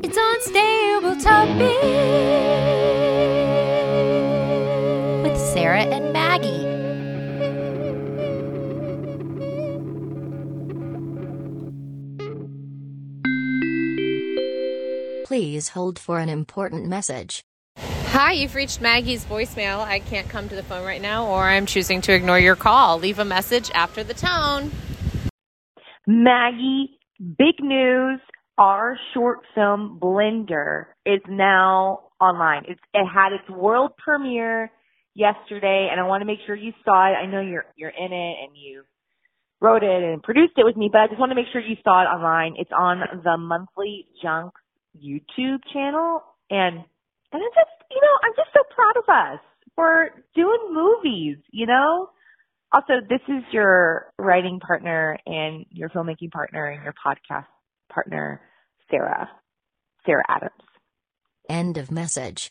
It's Unstable Topic with Sarah and Maggie. Please hold for an important message. Hi, you've reached Maggie's voicemail. I can't come to the phone right now, or I'm choosing to ignore your call. Leave a message after the tone. Maggie, big news. Our short film Blender is now online. It's, it had its world premiere yesterday and I want to make sure you saw it. I know you're, you're in it and you wrote it and produced it with me, but I just want to make sure you saw it online. It's on the monthly junk YouTube channel and, and I'm just, you know, I'm just so proud of us for doing movies, you know? Also, this is your writing partner and your filmmaking partner and your podcast partner, Sarah, Sarah Adams. End of message.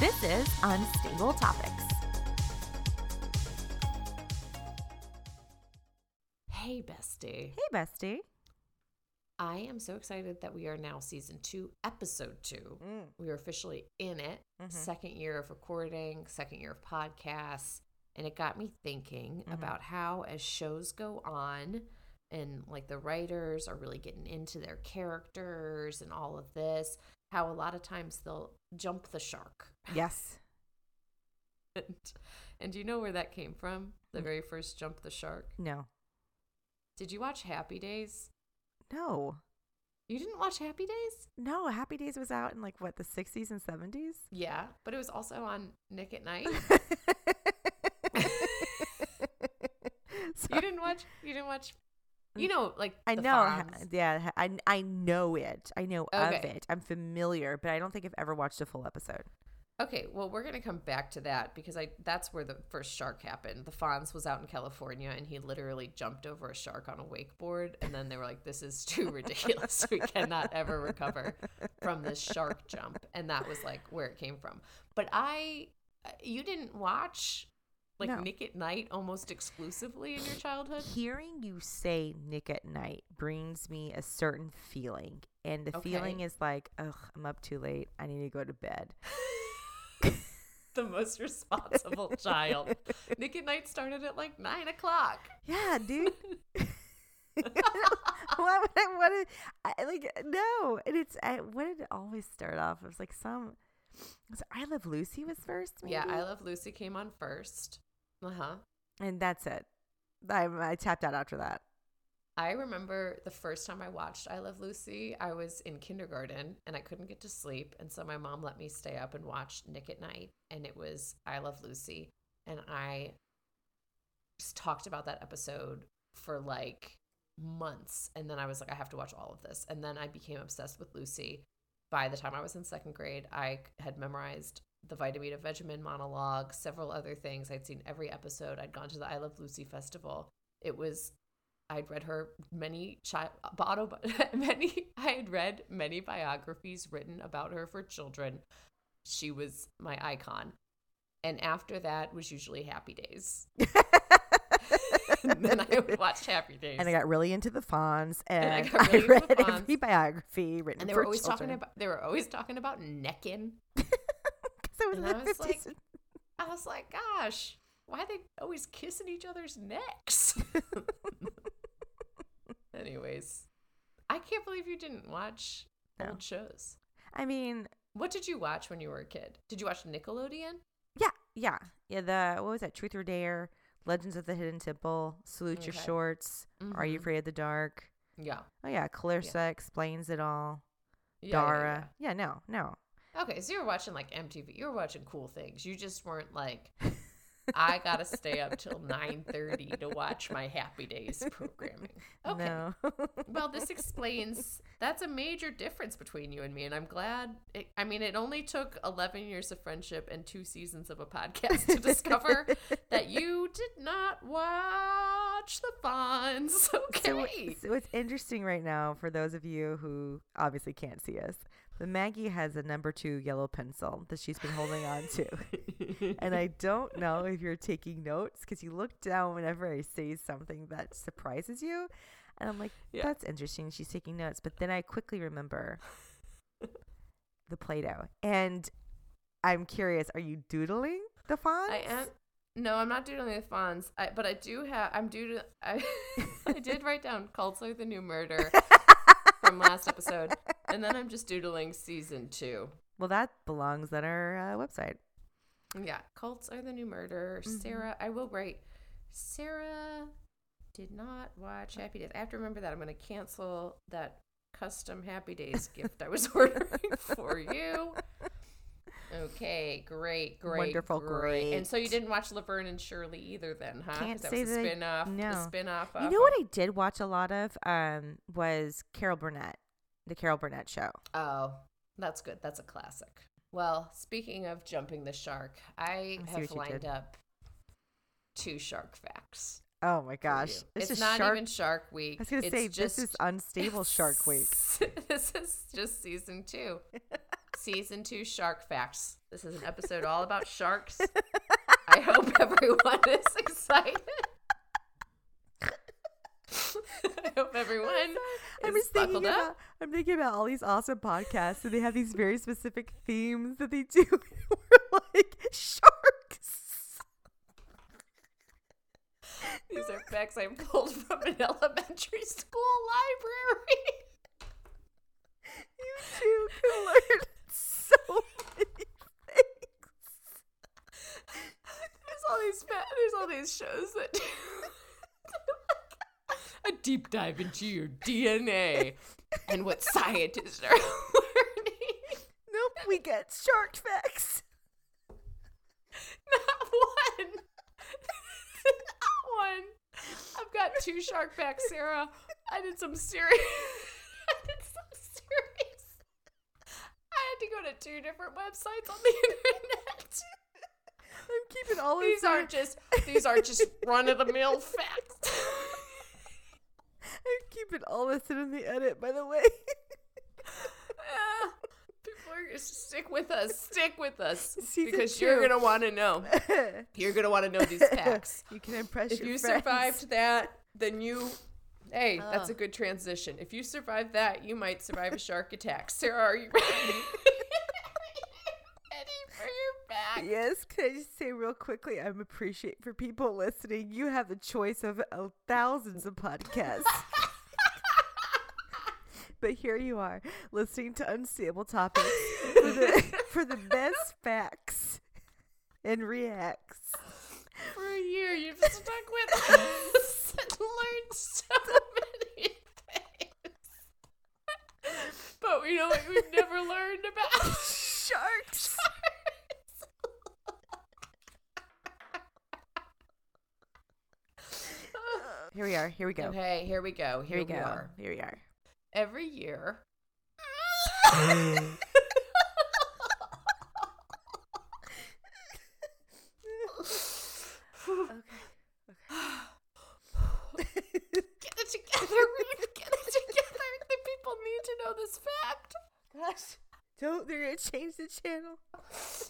This is Unstable Topics. Hey, bestie. Hey, bestie. I am so excited that we are now season two, episode two. Mm. We are officially in it. Mm-hmm. Second year of recording, second year of podcasts. And it got me thinking mm-hmm. about how, as shows go on, and like the writers are really getting into their characters and all of this, how a lot of times they'll jump the shark. Yes. And, and do you know where that came from? The mm. very first jump the shark? No. Did you watch Happy Days? No. You didn't watch Happy Days? No, Happy Days was out in like what, the 60s and 70s? Yeah, but it was also on Nick at Nite. you didn't watch. You didn't watch. You mm. know, like I know, Fonz. yeah, I I know it. I know of it. I'm familiar, but I don't think I've ever watched a full episode. Okay, well, we're gonna come back to that because I that's where the first shark happened. The Fonz was out in California, and he literally jumped over a shark on a wakeboard, and then they were like, "This is too ridiculous. we cannot ever recover from this shark jump," and that was like where it came from. But I, uh, you didn't watch like No. Nick at Nite almost exclusively in your childhood. Hearing you say Nick at Nite brings me a certain feeling, and the feeling is like, ugh, I'm up too late. I need to go to bed. the most responsible child. Nick at Nite started at like nine o'clock. Yeah, dude. Why would I want to? I, like, no. And it's, I, what did it always start off? It was like some, I Love Lucy was first, maybe? Yeah, I Love Lucy came on first. Uh huh. And that's it. I, I tapped out after that. I remember the first time I watched I Love Lucy, I was in kindergarten and I couldn't get to sleep. And so my mom let me stay up and watch Nick at Nite. And it was I Love Lucy. And I just talked about that episode for like months. And then I was like, I have to watch all of this. And then I became obsessed with Lucy. By the time I was in second grade, I had memorized the Vitameatavegamin monologue, several other things. I'd seen every episode. I'd gone to the I Love Lucy festival. It was I'd read her many child auto many I had read many biographies written about her for children. She was my icon. And after that was usually Happy Days. and then I would watch Happy Days. And I got really into the Fonz, and, I I, got really into read the every biography written And they for were always talking about they were always talking about necking. 'Cause it was and in I was 50s. like- I was like, gosh, why are they always kissing each other's necks? Anyways, I can't believe you didn't watch No. old shows. I mean, What did you watch when you were a kid? Did you watch Nickelodeon? yeah, yeah, yeah. The what was that? Truth or Dare, Legends of the Hidden Temple, Salute Your Okay. Shorts, Are You Mhm. Afraid of the Dark? Yeah. Oh yeah, Clarissa explains it all. Yeah, yeah, Dara. Yeah, no, no. Okay, so you were watching like MTV. You were watching cool things. You just weren't like I gotta stay up till nine thirty to watch my Happy Days programming. Okay. No. Well, this explains that's a major difference between you and me, and I'm glad. It, I mean, it only took 11 years of friendship and two seasons of a podcast to discover that you did not watch the Fonz. Okay. so it's interesting right now for those of you who obviously can't see us, the Maggie has a number two yellow pencil that she's been holding on to. and I don't know if you're taking notes because you look down whenever I say something that surprises you. And I'm like, Yeah. that's interesting. She's taking notes. But then I quickly remember the Play Doh. And I'm curious, are you doodling the Fonz? I am. No, I'm not doodling the Fonz, I, but I do have. I'm due to. I, I did write down "Cults Are the New Murder" from last episode, and then I'm just doodling season two. Well, that belongs on our uh, website. Yeah, cults are the new murder. Mm-hmm. Sarah, I will write. Sarah did not watch Happy Days. I have to remember that. I'm going to cancel that custom Happy Days gift I was ordering for you. Okay, great, great, Wonderful, great. And so you didn't watch Laverne and Shirley either, then, huh? Can't that say was a that I- spin-off. no. The spin-off. You know what I did watch a lot of um, was Carol Burnett, the Carol Burnett show. Oh, that's good. That's a classic. Well, speaking of jumping the shark, I I have lined did. up two shark facts. Oh my gosh. It's not Shark. even Shark Week. I was gonna It's say just, this is unstable Shark Week. this is just season two. season two Shark Facts. This is an episode all about sharks. I hope everyone is excited. I hope everyone I'm just thinking buckled up. about. I'm thinking about all these awesome podcasts, and they have these very specific themes that they do. We're like sharks. These are facts I pulled from an elementary school library. You two can learn so many things. There's all these there's all these shows that do deep dive into your DNA and what scientists are learning. Nope, we get shark facts. Not one. Not one. I've got two shark facts, Sarah. I did some serious. I did some serious. I had to go to two different websites on the internet. I'm keeping all of These aren't just these aren't just run of the mill facts. All this in the edit, by the way. People are stick with us. Stick with us Season because you're gonna want to know. You're gonna want to know these facts. you can impress if you friends. survived that, then you. Hey, that's a good transition. If you survive that, you might survive a shark attack. Sarah, are you ready? ready for your back? Yes, can I just say real quickly? I'm appreciate for people listening. You have the choice of uh, thousands of podcasts. But here you are, listening to Unstable Topics for the, for the best facts and reacts. For a year, you've stuck with us and learned so many things. But we know what we've never learned about Sharks. Here we are. Here we go. Okay, here we go. Here, Here we we go. are. Here we are. Every year. Okay. Okay. Get it together, Ruth. Get it together. The people need to know this fact. Gosh. Don't they're gonna change the channel.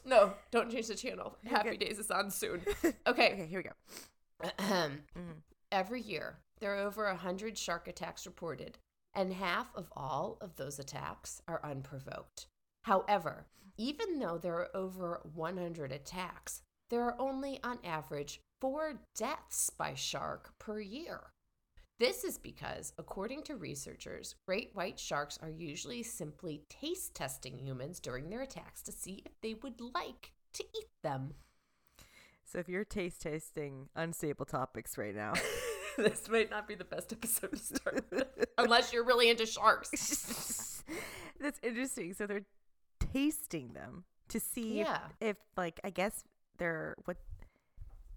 No, don't change the channel. Happy good. Days is on soon. Okay, Okay. here we go. Mhm. Every year, there are over a 100 shark attacks reported, and half of all of those attacks are unprovoked. However, even though there are over 100 attacks, there are only on average four deaths by shark per year. This is because, according to researchers, great white sharks are usually simply taste testing humans during their attacks to see if they would like to eat them. So if you're taste tasting unstable topics right now, this might not be the best episode to start with, unless you're really into sharks. that's interesting. So they're tasting them to see if- Yeah. if, like I guess they're what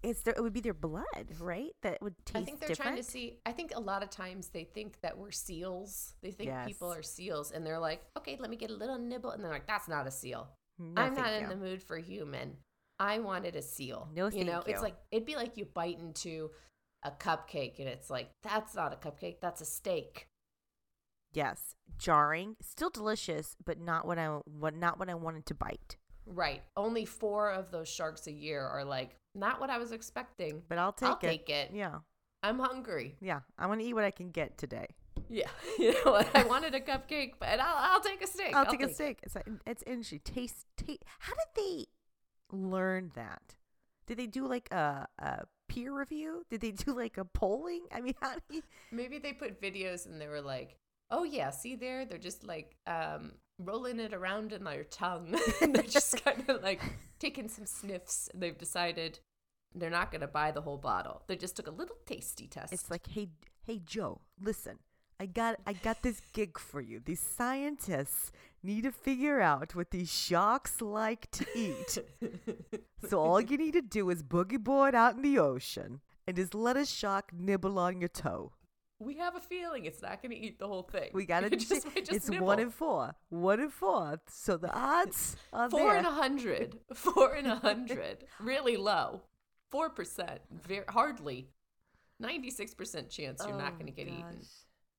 it's their, it would be their blood, right? That would taste I think they're different. trying to see. I think a lot of times they think that we're seals. They think people are seals, and they're like, "Okay, let me get a little nibble," and they're like, "That's not a seal. No, I'm not in you. the mood for human. I wanted a seal. No, you know, thank it's like it'd be like you bite into a cupcake, and it's like that's not a cupcake. That's a steak. Yes, jarring, still delicious, but not what I what not what I wanted to bite. Right. Only four of those sharks a year are like not what I was expecting. But I'll take I'll it. take it. Yeah, I'm hungry. yeah. I want to eat what I can get today. Yeah, you know what? I wanted a cupcake, but I'll, I'll take a steak. I'll, take a it. steak. It's like, it's interesting. Taste, taste. How did they learn that? Did they do like a, a peer review? Did they do like a polling? I mean, how do you? Maybe they put videos and they were like, "Oh yeah, see there? They're just like um, rolling it around in their tongue. and they're just kind of like taking some sniffs. And they've decided they're not going to buy the whole bottle. They just took a little tasty test. It's like, hey, hey, Joe, listen. I got, I got this gig for you. These scientists need to figure out what these sharks like to eat. so all you need to do is boogie board out in the ocean and just let a shark nibble on your toe. we have a feeling it's not going to eat the whole thing. We gotta It just, just it's nibble. one in four. One in four. So the odds are Four there. in a hundred, four in a hundred. really low. Four percent. Very hardly. Ninety-six percent chance you're not Oh, going to get eaten.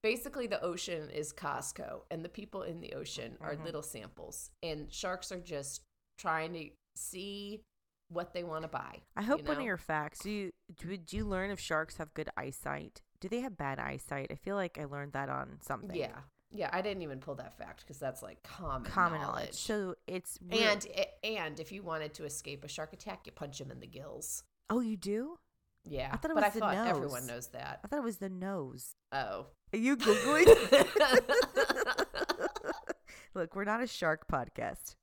Basically, the ocean is Costco, and the people in the ocean are Mm-hmm. little samples, and sharks are just trying to see what they want to buy. I hope you one of your facts. Do you did you learn if sharks have good eyesight? Do they have bad eyesight? I feel like I learned that on something. Yeah, yeah. I didn't even pull that fact because that's like common, common knowledge. knowledge. So it's real- and and if you wanted to escape a shark attack, you punch him in the gills. oh, you do? Yeah, I thought it but was I the thought everyone knows that. I thought it was the nose. Oh, Are you googling? Look, we're not a shark podcast.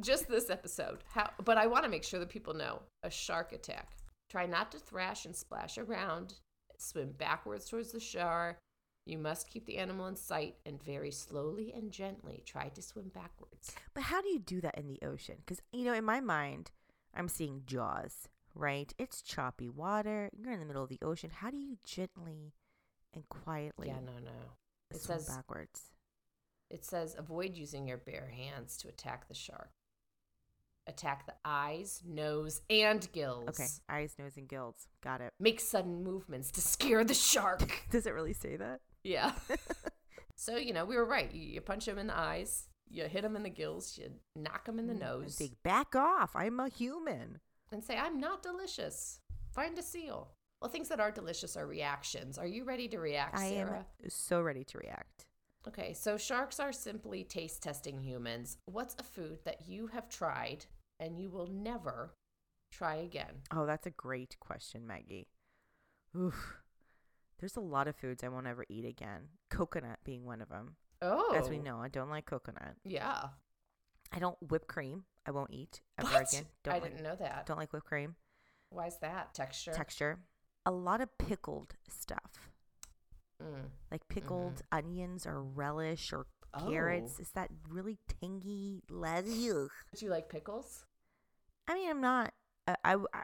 just this episode. How? But I want to make sure that people know a shark attack. Try not to thrash and splash around. Swim backwards towards the shore. You must keep the animal in sight and very slowly and gently try to swim backwards. But how do you do that in the ocean? Because you know, in my mind, I'm seeing Jaws. Right? It's choppy water. You're in the middle of the ocean. How do you gently and quietly Yeah, no, no. It swim says backwards? it says avoid using your bare hands to attack the shark. Attack the eyes, nose, and gills. Okay, eyes, nose, and gills. Got it. Make sudden movements to scare the shark. Does it really say that? Yeah. so, you know, we were right. You, you punch him in the eyes, you hit him in the gills, you knock him in the mm, nose, say, back off. I'm a human. And say, I'm not delicious. Find a seal. Well, things that are delicious are reactions. Are you ready to react, I Sarah? am so ready to react. Okay, so sharks are simply taste testing humans. What's a food that you have tried and you will never try again? Oh, that's a great question, Maggie. Oof. There's a lot of foods I won't ever eat again. Coconut being one of them. Oh, As we oh. know, I don't like coconut. Yeah. I don't whipped cream. I won't eat ever What? again. Don't I like, didn't know that. Don't like whipped cream. Why is that? Texture? Texture. A lot of pickled stuff, Mm. like pickled onions or relish or carrots. Oh. Is that really tangy? Ugh. Do you like pickles? I mean, I'm not. I, I I-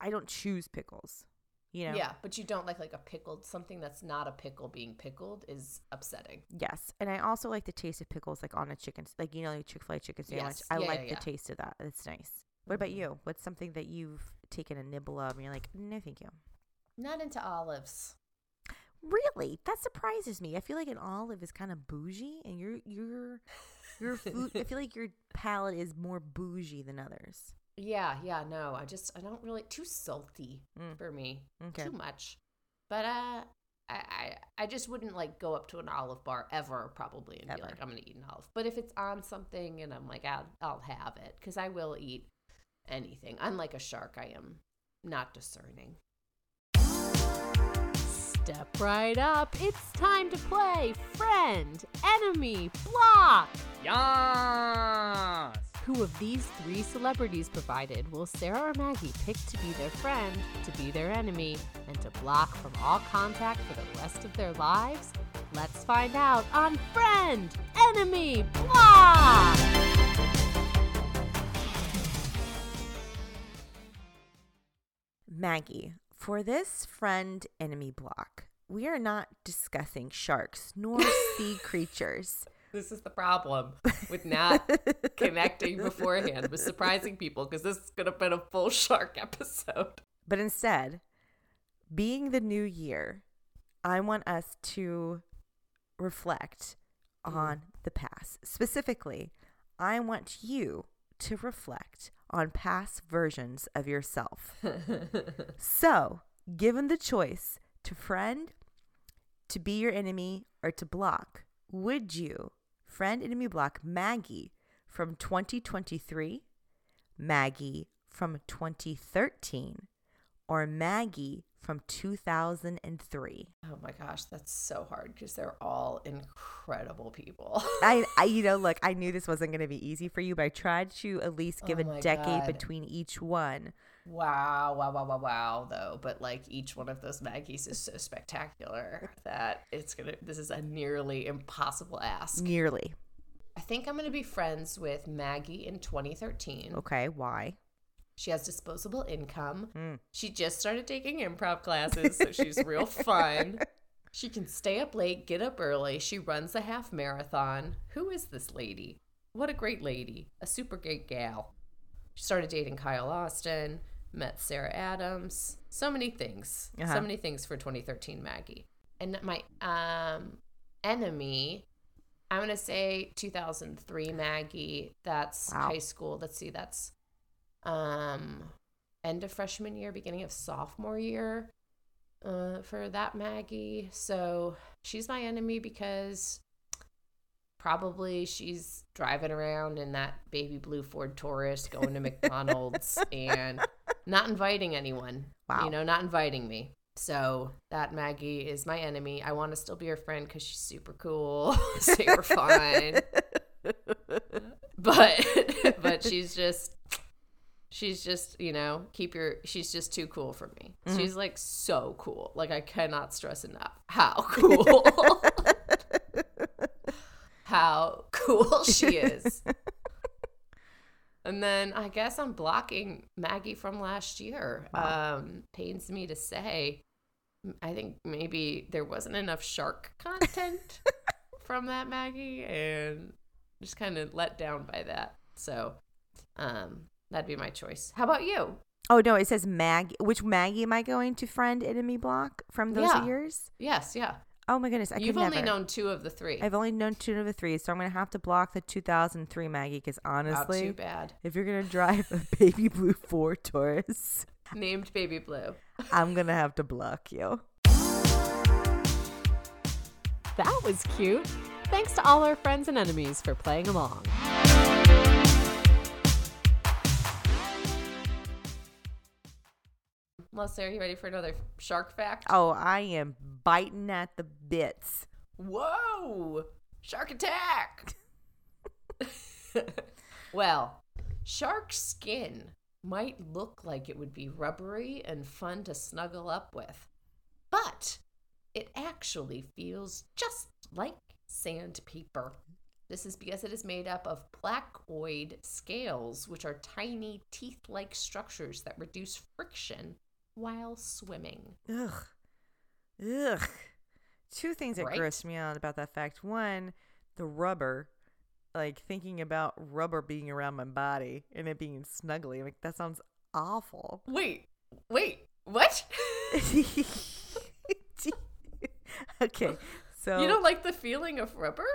I don't choose pickles. You know. Yeah, but you don't like like a pickled something that's not a pickle being pickled is upsetting. Yes, and I also like the taste of pickles, like on a chicken, like you know, like Chick Fil A chicken sandwich. Yes. I Yeah, like yeah, the yeah. taste of that. It's nice. What about Mhm. you? What's something that you've taken a nibble of and you're like, no, thank you. Not into olives. Really? That surprises me. I feel like an olive is kind of bougie, and your your your food. I feel like your palate is more bougie than others. Yeah, yeah, no. I just I don't really too salty Mm. for me. Okay. Too much. But uh I, I I just wouldn't like go up to an olive bar ever probably and Ever. be like I'm gonna eat an olive. But if it's on something and I'm like I'll I'll have it because I will eat anything. Unlike a shark, I am not discerning. Step right up. It's time to play friend, enemy, block. Yes! Who of these three celebrities provided will Sarah or Maggie pick to be their friend, to be their enemy, and to block from all contact for the rest of their lives? Let's find out on Friend, Enemy, Block! Maggie, for this friend enemy block, we are not discussing sharks nor sea creatures. This is the problem with not connecting beforehand with surprising people because this is going to be a full shark episode. But instead, being the new year, I want us to reflect mm-hmm. on the past. Specifically, I want you to reflect on past versions of yourself. so, given the choice to friend, to be your enemy, or to block, would you friend enemy block Maggie from 2023, Maggie from 2013, or Maggie from 2003? Oh my gosh, that's so hard because they're all incredible people. I, I, you know, look, I knew this wasn't going to be easy for you, but I tried to at least give Oh a decade God. between each one. Wow, wow, wow, wow, wow, though. But like each one of those Maggies is so spectacular that it's to, this is a nearly impossible ask. Nearly. I think I'm to be friends with Maggie in 2013. Okay, why? She has disposable income. Mm. She just started taking improv classes, so she's real fun. She can stay up late, get up early. She runs a half marathon. Who is this lady? What a great lady. A super great gal. She started dating Kyle Austin, met Sarah Adams. So many things. Uh-huh. So many things for 2013 Maggie. And my um enemy, I'm going to say 2003 Maggie. That's Wow. high school. Let's see. That's um end of freshman year, beginning of sophomore year uh, for that Maggie. So she's my enemy because probably she's driving around in that baby blue Ford Taurus, going to McDonald's and not inviting anyone. Wow. You know, not inviting me. So that Maggie is my enemy. I want to still be her friend because she's super cool, super fun. But but she's just she's just you know keep your she's just too cool for me mm-hmm. she's like so cool like i cannot stress enough how cool how cool she is and then i guess i'm blocking maggie from last year um pains me to say i think maybe there wasn't enough shark content from that maggie and just kind of let down by that so um that'd be my choice how about you Oh no, it says Maggie. Which Maggie am I going to friend enemy block from those Yeah. years? yes yeah Oh my goodness, I you've could only never. known two of the 3 I've only known two of the three, so I'm gonna have to block the 2003 Maggie because not honestly, too bad if you're gonna drive a baby blue Ford Taurus, named baby blue I'm gonna have to block you. That was cute. Thanks to all our friends and enemies for playing along. Melissa are you ready for another shark fact Oh, I am biting at the bits. Whoa! Shark attack! well, shark skin might look like it would be rubbery and fun to snuggle up with, but it actually feels just like sandpaper. This is because it is made up of placoid scales, which are tiny teeth like structures that reduce friction while swimming. Ugh. Ugh. Two things that Right? grossed me out about that fact. One, the rubber. Like thinking about rubber being around my body and it being snuggly. Like that sounds awful. Wait, wait, what? okay. So You don't like the feeling of rubber?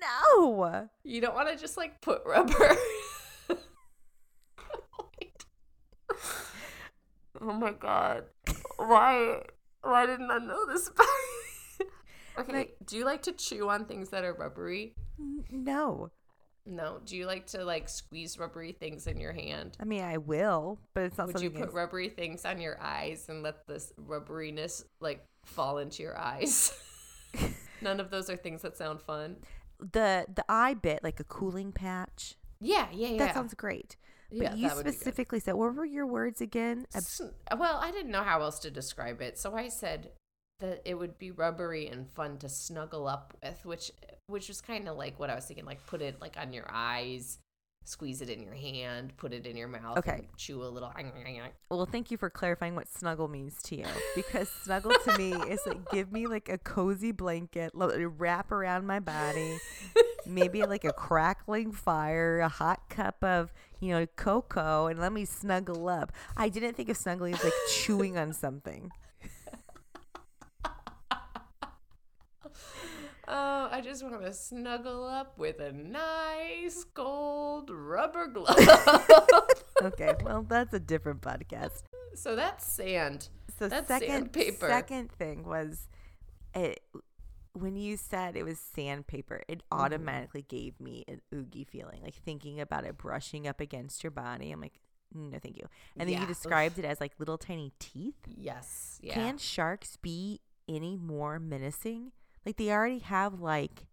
No. You don't want to just like put rubber. oh my god. Why why didn't I know this about you? Okay, Like- do you like to chew on things that are rubbery? No. No. Do you like to like squeeze rubbery things in your hand? I mean, I will, but it's not so much. Would you put rubbery things on your eyes and let this rubberiness like fall into your eyes? None of those are things that sound fun. the the eye bit, like a cooling patch. Yeah, yeah, yeah. That sounds great. Yeah, But you that would be good. specifically said, what were your words again? Well, I didn't know how else to describe it, so I said that it would be rubbery and fun to snuggle up with, which which was kind of like what I was thinking, like put it like on your eyes squeeze it in your hand, put it in your mouth, Okay. chew a little. Well, thank you for clarifying what snuggle means to you because snuggle to me is like give me like a cozy blanket, wrap around my body, maybe like a crackling fire, a hot cup of, you know, cocoa, and let me snuggle up. I didn't think of snuggling as like chewing on something. Oh, I just want to snuggle up with a nice gold rubber glove. Okay, well, that's a different podcast. so that's sand. So That's second sandpaper. second thing was it when you said it was sandpaper, it Mm-hmm. automatically gave me an oogie feeling. Like thinking about it brushing up against your body. I'm like, no, thank you. And then Yeah, you oof. described it as like little tiny teeth. Yes. Yeah. Can sharks be any more menacing? Like they already have like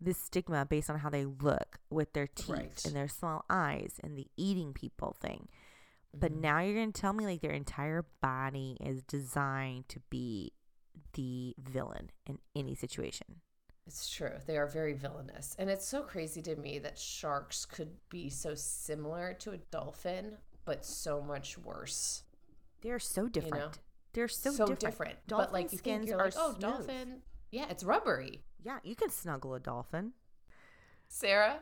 this stigma based on how they look with their teeth Right. and their small eyes and the eating people thing. But Mhm. now you're going to tell me like their entire body is designed to be the villain in any situation. It's true. They are very villainous. And it's so crazy to me that sharks could be so similar to a dolphin, but so much worse. They're so different. They're so, so different. different. Dolphin but like you think you're are like, oh, smooth. dolphin. Yeah, it's rubbery. Yeah, you can snuggle a dolphin. Sarah,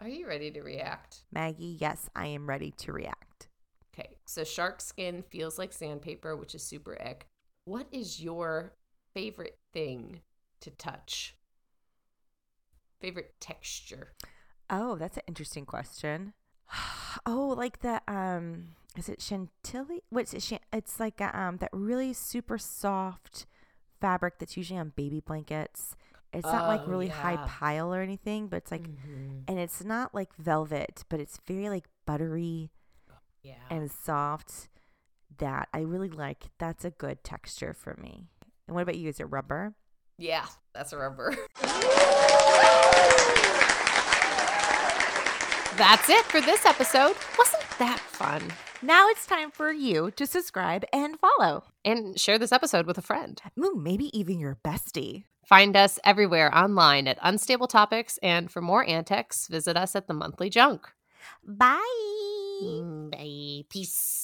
are you ready to react? Maggie, yes, I am ready to react. Okay, so shark skin feels like sandpaper, which is super ick. What is your favorite thing to touch? Favorite texture? Oh, that's an interesting question. Oh, like the um, is it chantilly? What's it? It's like a, um that really super soft fabric that's usually on baby blankets. It's not like Oh, really high pile or anything, but it's like, Mhm. and it's not like velvet, but it's very like buttery yeah. and soft. That I really like. That's a good texture for me. And what about you? Is it rubber? yeah, that's a rubber. That's it for this episode. Wasn't that fun? Now it's time for you to subscribe and follow. And share this episode with a friend. Ooh, maybe even your bestie. Find us everywhere online at Unstable Topics. And for more antics, visit us at the Monthly Junk. Bye. Mm, Bye. Peace.